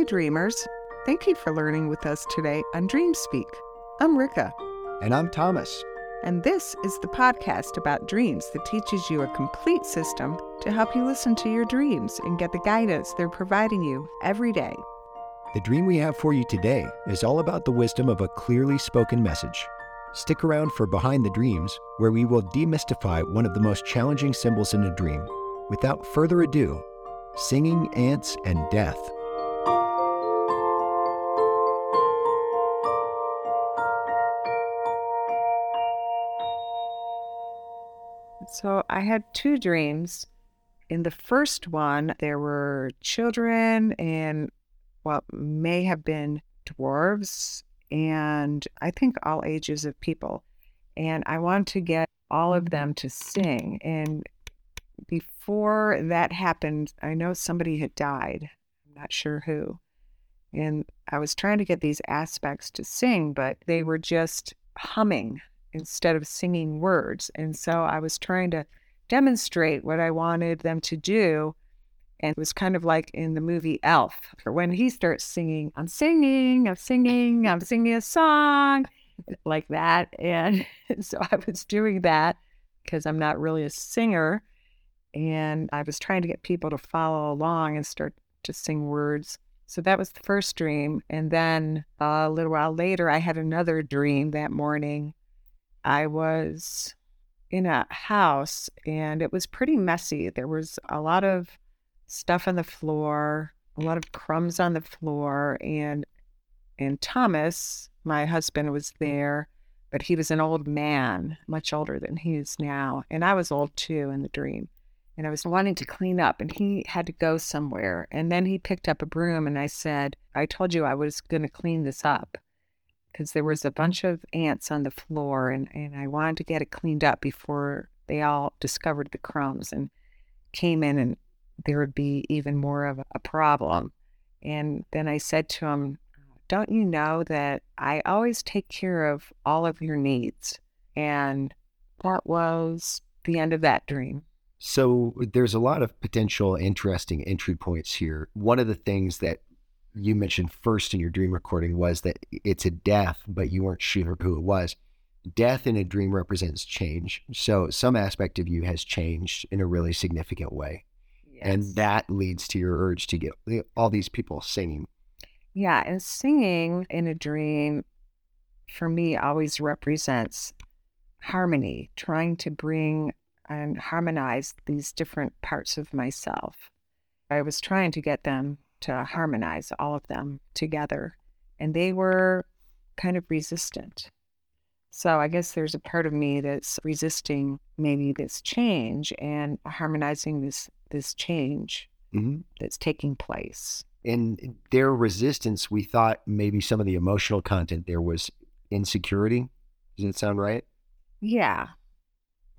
Hi, dreamers. Thank you for learning with us today on DreamSpeak. I'm Rica. And I'm Thomas. And this is the podcast about dreams that teaches you a complete system to help you listen to your dreams and get the guidance they're providing you every day. The dream we have for you today is all about the wisdom of a clearly spoken message. Stick around for Behind the Dreams, where we will demystify one of the most challenging symbols in a dream. Without further ado, singing ants and death. So I had two dreams. In the first one, there were children and what may have been dwarves, and I think all ages of people. And I wanted to get all of them to sing. And before that happened, I know somebody had died. I'm not sure who. And I was trying to get these aspects to sing, but they were just humming instead of singing words. And so I was trying to demonstrate what I wanted them to do. And it was kind of like in the movie Elf, when he starts singing, I'm singing, I'm singing, I'm singing a song, like that. And so I was doing that because I'm not really a singer. And I was trying to get people to follow along and start to sing words. So that was the first dream. And then a little while later, I had another dream that morning. I was in a house and it was pretty messy. There was a lot of stuff on the floor, a lot of crumbs on the floor, and and Thomas, my husband, was mm-hmm. there, but he was an old man, much older than he is now, and I was old too in the dream and I was wanting to clean up, and he had to go somewhere. And then he picked up a broom, and I said, I told you I was going to clean this up because there was a bunch of ants on the floor, and, and I wanted to get it cleaned up before they all discovered the crumbs and came in, and there would be even more of a problem. And then I said to him, Don't you know that I always take care of all of your needs? And that was the end of that dream. So there's a lot of potential interesting entry points here. One of the things that you mentioned first in your dream recording was that it's a death, but you weren't sure who it was. Death in a dream represents change. So some aspect of you has changed in a really significant way. Yes. And that leads to your urge to get all these people singing. Yeah. And singing in a dream for me always represents harmony, trying to bring and harmonize these different parts of myself. I was trying to get them to harmonize all of them together, and they were kind of resistant. So I guess there's a part of me that's resisting maybe this change and harmonizing this this change mm-hmm. that's taking place. In their resistance, we thought maybe some of the emotional content there was insecurity. Does it sound right? Yeah,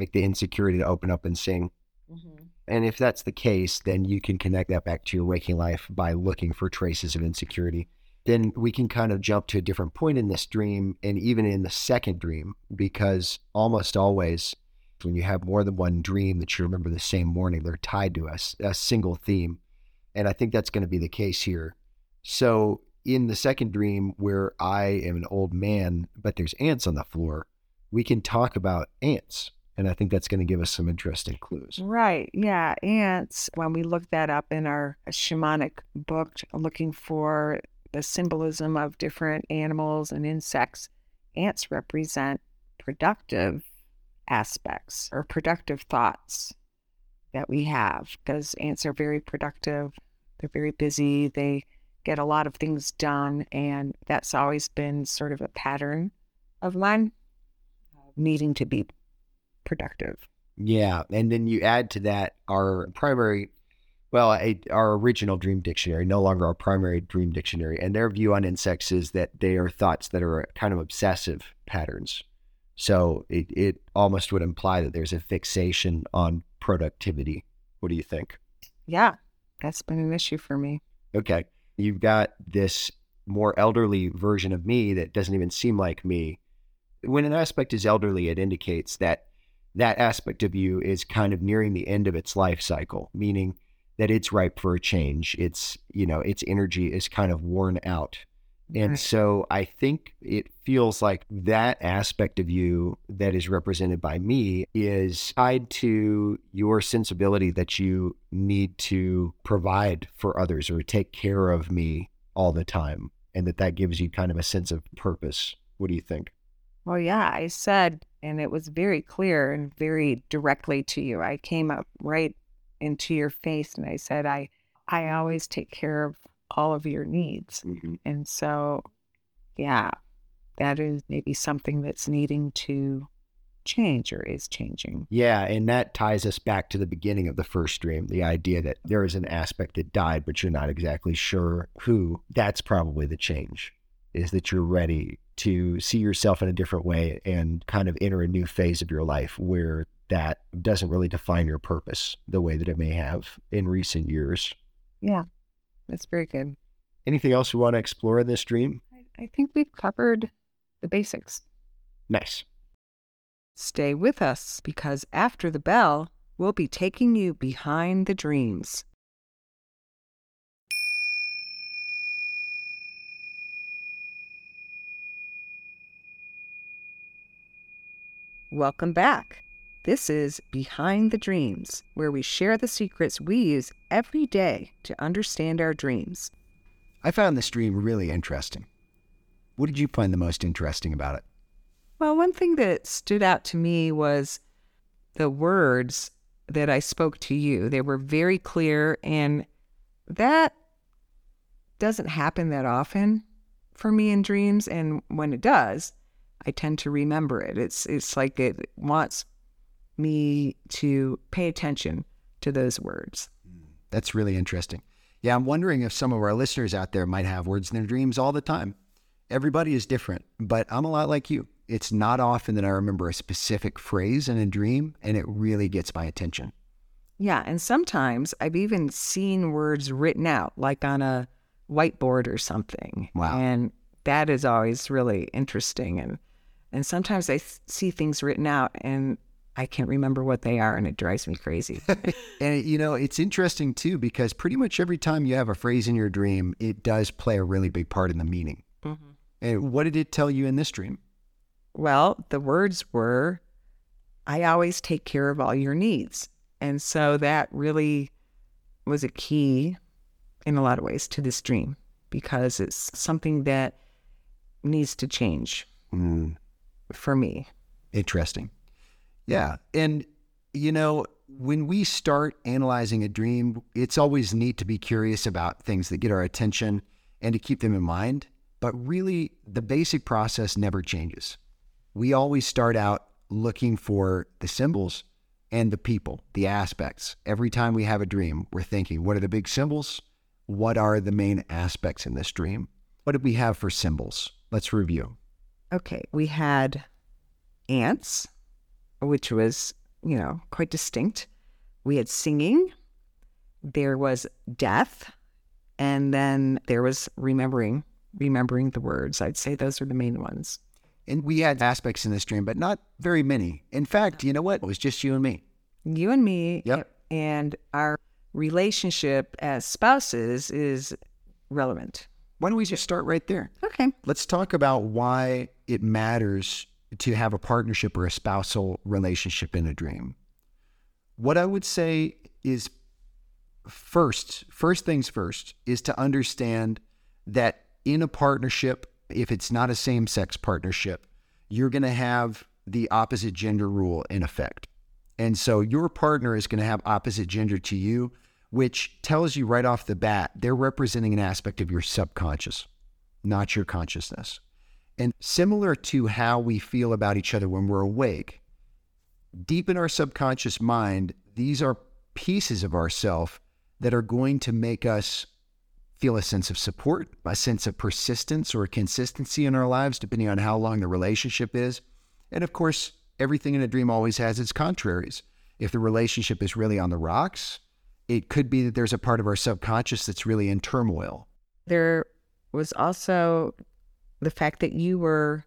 make the insecurity to open up and sing. Mm-hmm. And if that's the case, then you can connect that back to your waking life by looking for traces of insecurity. Then we can kind of jump to a different point in this dream and even in the second dream, because almost always when you have more than one dream that you remember the same morning, they're tied to us, a single theme. And I think that's going to be the case here. So in the second dream, where I am an old man, but there's ants on the floor, we can talk about ants and I think that's going to give us some interesting clues. Right. Yeah. Ants, when we look that up in our shamanic book, looking for the symbolism of different animals and insects, ants represent productive aspects or productive thoughts that we have because ants are very productive. They're very busy. They get a lot of things done. And that's always been sort of a pattern of mine, needing to be productive. Yeah. And then you add to that our primary, well, a, our original dream dictionary, no longer our primary dream dictionary. And their view on insects is that they are thoughts that are kind of obsessive patterns. So it, it almost would imply that there's a fixation on productivity. What do you think? Yeah, that's been an issue for me. Okay. You've got this more elderly version of me that doesn't even seem like me. When an aspect is elderly, it indicates that that aspect of you is kind of nearing the end of its life cycle, meaning that it's ripe for a change. It's, you know, its energy is kind of worn out. And Right. so I think it feels like that aspect of you that is represented by me is tied to your sensibility that you need to provide for others or take care of me all the time. And that that gives you kind of a sense of purpose. What do you think? Well, yeah, I said, and it was very clear and very directly to you. I came up right into your face and I said, I, I always take care of all of your needs. Mm-hmm. And so, yeah, that is maybe something that's needing to change or is changing. Yeah, and that ties us back to the beginning of the first dream the idea that there is an aspect that died, but you're not exactly sure who. That's probably the change, is that you're ready to see yourself in a different way and kind of enter a new phase of your life where that doesn't really define your purpose the way that it may have in recent years. Yeah, that's very good. Anything else you want to explore in this dream? I, I think we've covered the basics. Nice. Stay with us because after the bell, we'll be taking you behind the dreams. Welcome back. This is Behind the Dreams, where we share the secrets we use every day to understand our dreams. I found this dream really interesting. What did you find the most interesting about it? Well, one thing that stood out to me was the words that I spoke to you. They were very clear, and that doesn't happen that often for me in dreams. And when it does, I tend to remember it. It's it's like it wants me to pay attention to those words. That's really interesting. Yeah, I'm wondering if some of our listeners out there might have words in their dreams all the time. Everybody is different, but I'm a lot like you. It's not often that I remember a specific phrase in a dream, and it really gets my attention. Yeah, and sometimes I've even seen words written out, like on a whiteboard or something. Wow. And that is always really interesting. And and sometimes I th- see things written out and I can't remember what they are, and it drives me crazy. And you know, it's interesting too because pretty much every time you have a phrase in your dream, it does play a really big part in the meaning. And what did it tell you in this dream? well, the words were, "I always take care of all your needs," and so that really was a key in a lot of ways to this dream because it's something that needs to change Mm, for me. interesting. Yeah. And, you know, when we start analyzing a dream, it's always neat to be curious about things that get our attention and to keep them in mind. But really, the basic process never changes. We always start out looking for the symbols and the people, the aspects. Every time we have a dream, we're thinking, what are the big symbols? What are the main aspects in this dream? What did we have for symbols? Let's review. Okay, we had ants, which was, you know, quite distinct. We had singing. There was death. And then there was remembering, remembering the words. I'd say those are the main ones. And we had aspects in this dream, but not very many. In fact, you know what? It was just you and me. You and me Yep. and our relationship as spouses is relevant. Why don't we just start right there? Okay. Let's talk about why it matters to have a partnership or a spousal relationship in a dream. What I would say is first, first things first, is to understand that in a partnership, if it's not a same sex partnership, you're going to have the opposite gender rule in effect. And so your partner is going to have opposite gender to you, which tells you right off the bat they're representing an aspect of your subconscious, not your consciousness. And similar to how we feel about each other when we're awake, deep in our subconscious mind, these are pieces of ourself that are going to make us feel a sense of support, a sense of persistence or consistency in our lives, depending on how long the relationship is. And of course, everything in a dream always has its contraries. If the relationship is really on the rocks, it could be that there's a part of our subconscious that's really in turmoil. There was also the fact that you were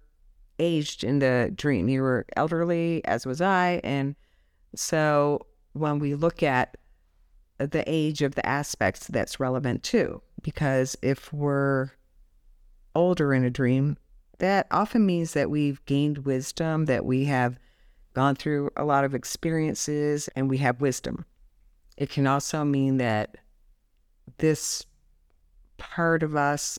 aged in the dream. You were elderly, as was I. And so when we look at the age of the aspects that's relevant too. Because if we're older in a dream, that often means that we've gained wisdom, that we have gone through a lot of experiences and we have wisdom. It can also mean that this part of us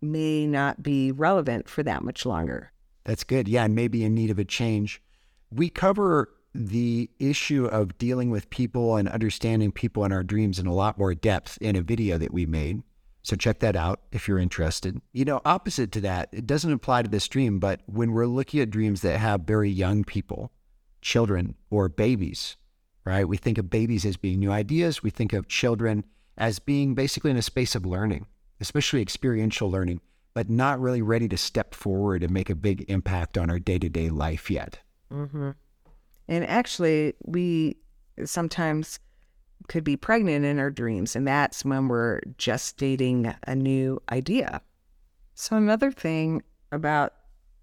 may not be relevant for that much longer. That's good. Yeah, and maybe in need of a change. We cover the issue of dealing with people and understanding people in our dreams in a lot more depth in a video that we made. So check that out if you're interested. You know, opposite to that, it doesn't apply to this dream, but when we're looking at dreams that have very young people, children or babies, right? We think of babies as being new ideas. We think of children as being basically in a space of learning, especially experiential learning, but not really ready to step forward and make a big impact on our day to day life yet. Mm-hmm. And actually, we sometimes could be pregnant in our dreams, and that's when we're gestating a new idea. So, another thing about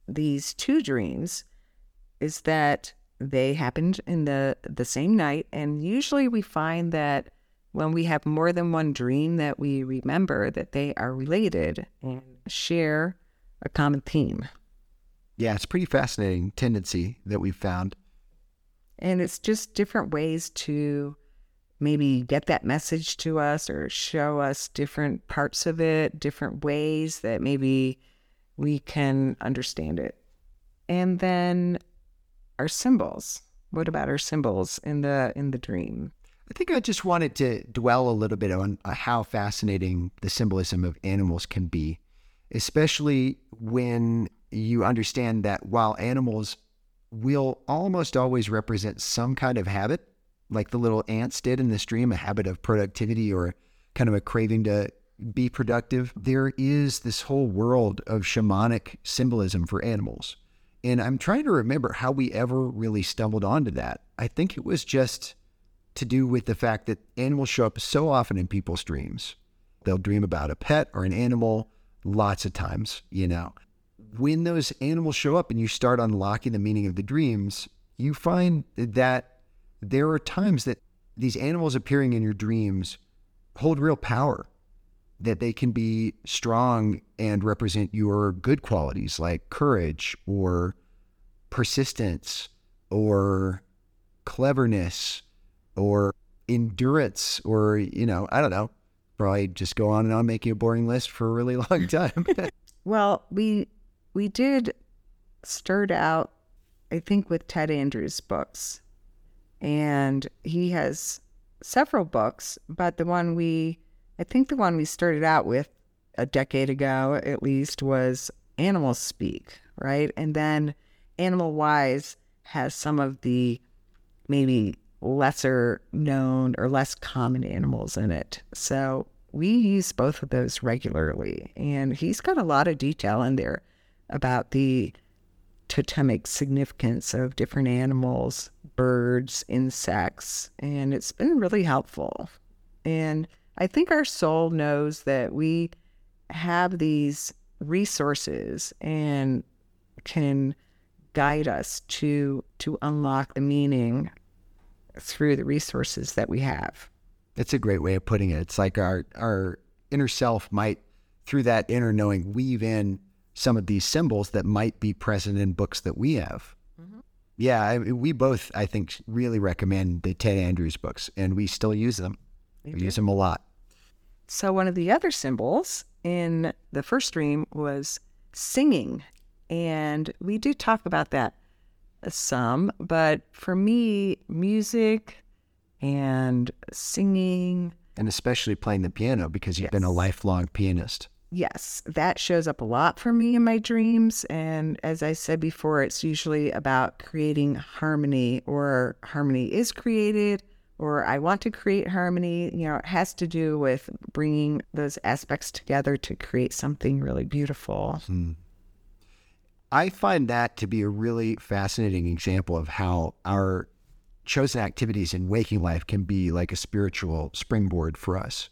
these two dreams is that they happened in the, the same night, and usually we find that when we have more than one dream that we remember that they are related and share a common theme. Yeah, it's pretty fascinating tendency that we've found. And it's just different ways to maybe get that message to us or show us different parts of it, different ways that maybe we can understand it. And then our symbols. What about our symbols in the in the dream? I think I just wanted to dwell a little bit on uh, how fascinating the symbolism of animals can be, especially when you understand that while animals will almost always represent some kind of habit, like the little ants did in this dream, a habit of productivity or kind of a craving to be productive, there is this whole world of shamanic symbolism for animals. And I'm trying to remember how we ever really stumbled onto that. I think it was just to do with the fact that animals show up so often in people's dreams. They'll dream about a pet or an animal lots of times, you know. When those animals show up and you start unlocking the meaning of the dreams, you find that there are times that these animals appearing in your dreams hold real power, that they can be strong and represent your good qualities like courage or persistence or cleverness or endurance or, you know, I don't know, probably just go on and on making a boring list for a really long time. well, we we did start out, I think, with Ted Andrews' books. And he has several books, but the one we I think the one we started out with a decade ago at least was Animal Speak, right? And then Animal Wise has some of the maybe lesser known or less common animals in it. So we use both of those regularly. And he's got a lot of detail in there about the totemic significance of different animals, birds, insects, and it's been really helpful. And I think our soul knows that we have these resources and can guide us to to unlock the meaning through the resources that we have. That's a great way of putting it. It's like our our inner self might, through that inner knowing, weave in some of these symbols that might be present in books that we have. Mm-hmm. Yeah, I, we both, I think, really recommend the Ted Andrews books, and we still use them. We, we use them a lot. So one of the other symbols in the first dream was singing, and we do talk about that some, but for me, music and singing. And especially playing the piano because you've yes. been a lifelong pianist. Yes, that shows up a lot for me in my dreams. And as I said before, it's usually about creating harmony, or harmony is created, or I want to create harmony. You know, it has to do with bringing those aspects together to create something really beautiful. Hmm. I find that to be a really fascinating example of how our chosen activities in waking life can be like a spiritual springboard for us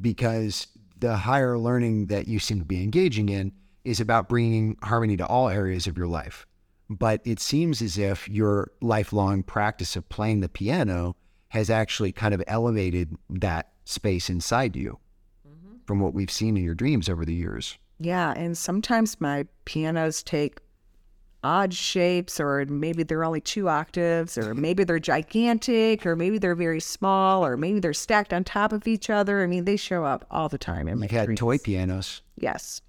because the higher learning that you seem to be engaging in is about bringing harmony to all areas of your life. But it seems as if your lifelong practice of playing the piano has actually kind of elevated that space inside you mm-hmm. from what we've seen in your dreams over the years. Yeah, and sometimes my pianos take odd shapes, or maybe they're only two octaves, or maybe they're gigantic, or maybe they're very small, or maybe they're stacked on top of each other. I mean, they show up all the time in my You've had dreams. toy pianos. Yes,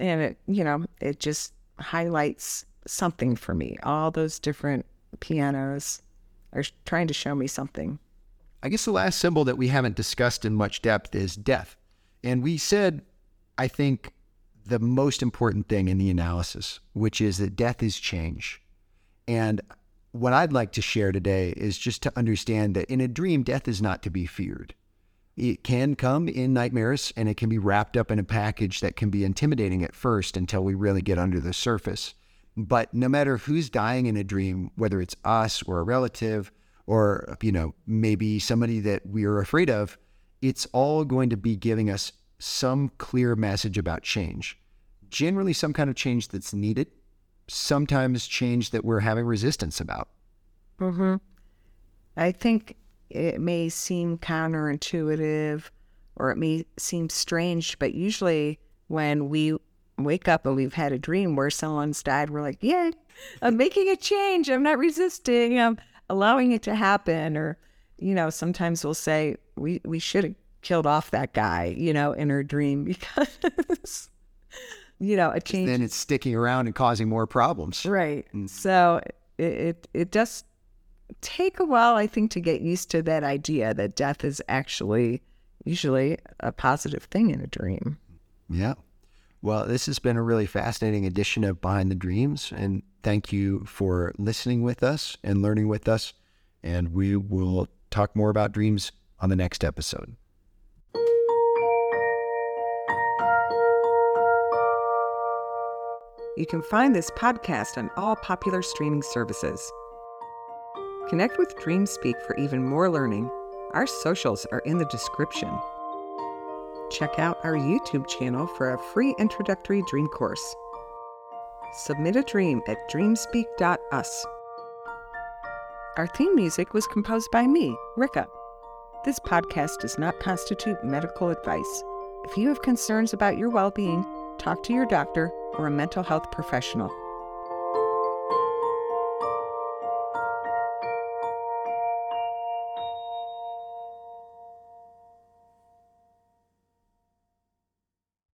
and it you know it just highlights something for me. All those different pianos are trying to show me something. I guess the last symbol that we haven't discussed in much depth is death. And we said, I think, the most important thing in the analysis, which is that death is change. And what I'd like to share today is just to understand that in a dream, death is not to be feared. It can come in nightmares and it can be wrapped up in a package that can be intimidating at first until we really get under the surface. But no matter who's dying in a dream, whether it's us or a relative or, you know, maybe somebody that we are afraid of, it's all going to be giving us some clear message about change. Generally, some kind of change that's needed, sometimes change that we're having resistance about. Mm-hmm. I think it may seem counterintuitive or it may seem strange, but usually when we wake up and we've had a dream where someone's died, we're like, yeah, I'm making a change. I'm not resisting. I'm allowing it to happen. Or, you know, sometimes we'll say, we, we should have killed off that guy, you know, in our dream because, you know, a change. Then it's sticking around and causing more problems. Right. Mm. So it, it it does take a while, I think, to get used to that idea that death is actually usually a positive thing in a dream. Yeah. Well, this has been a really fascinating edition of Behind the Dreams. And thank you for listening with us and learning with us. And we will talk more about dreams on the next episode. You can find this podcast on all popular streaming services. Connect with DreamSpeak for even more learning. Our socials are in the description. Check out our YouTube channel for a free introductory dream course. Submit a dream at dreamspeak.us. Our theme music was composed by me, Rica. This podcast does not constitute medical advice. If you have concerns about your well being, talk to your doctor or a mental health professional.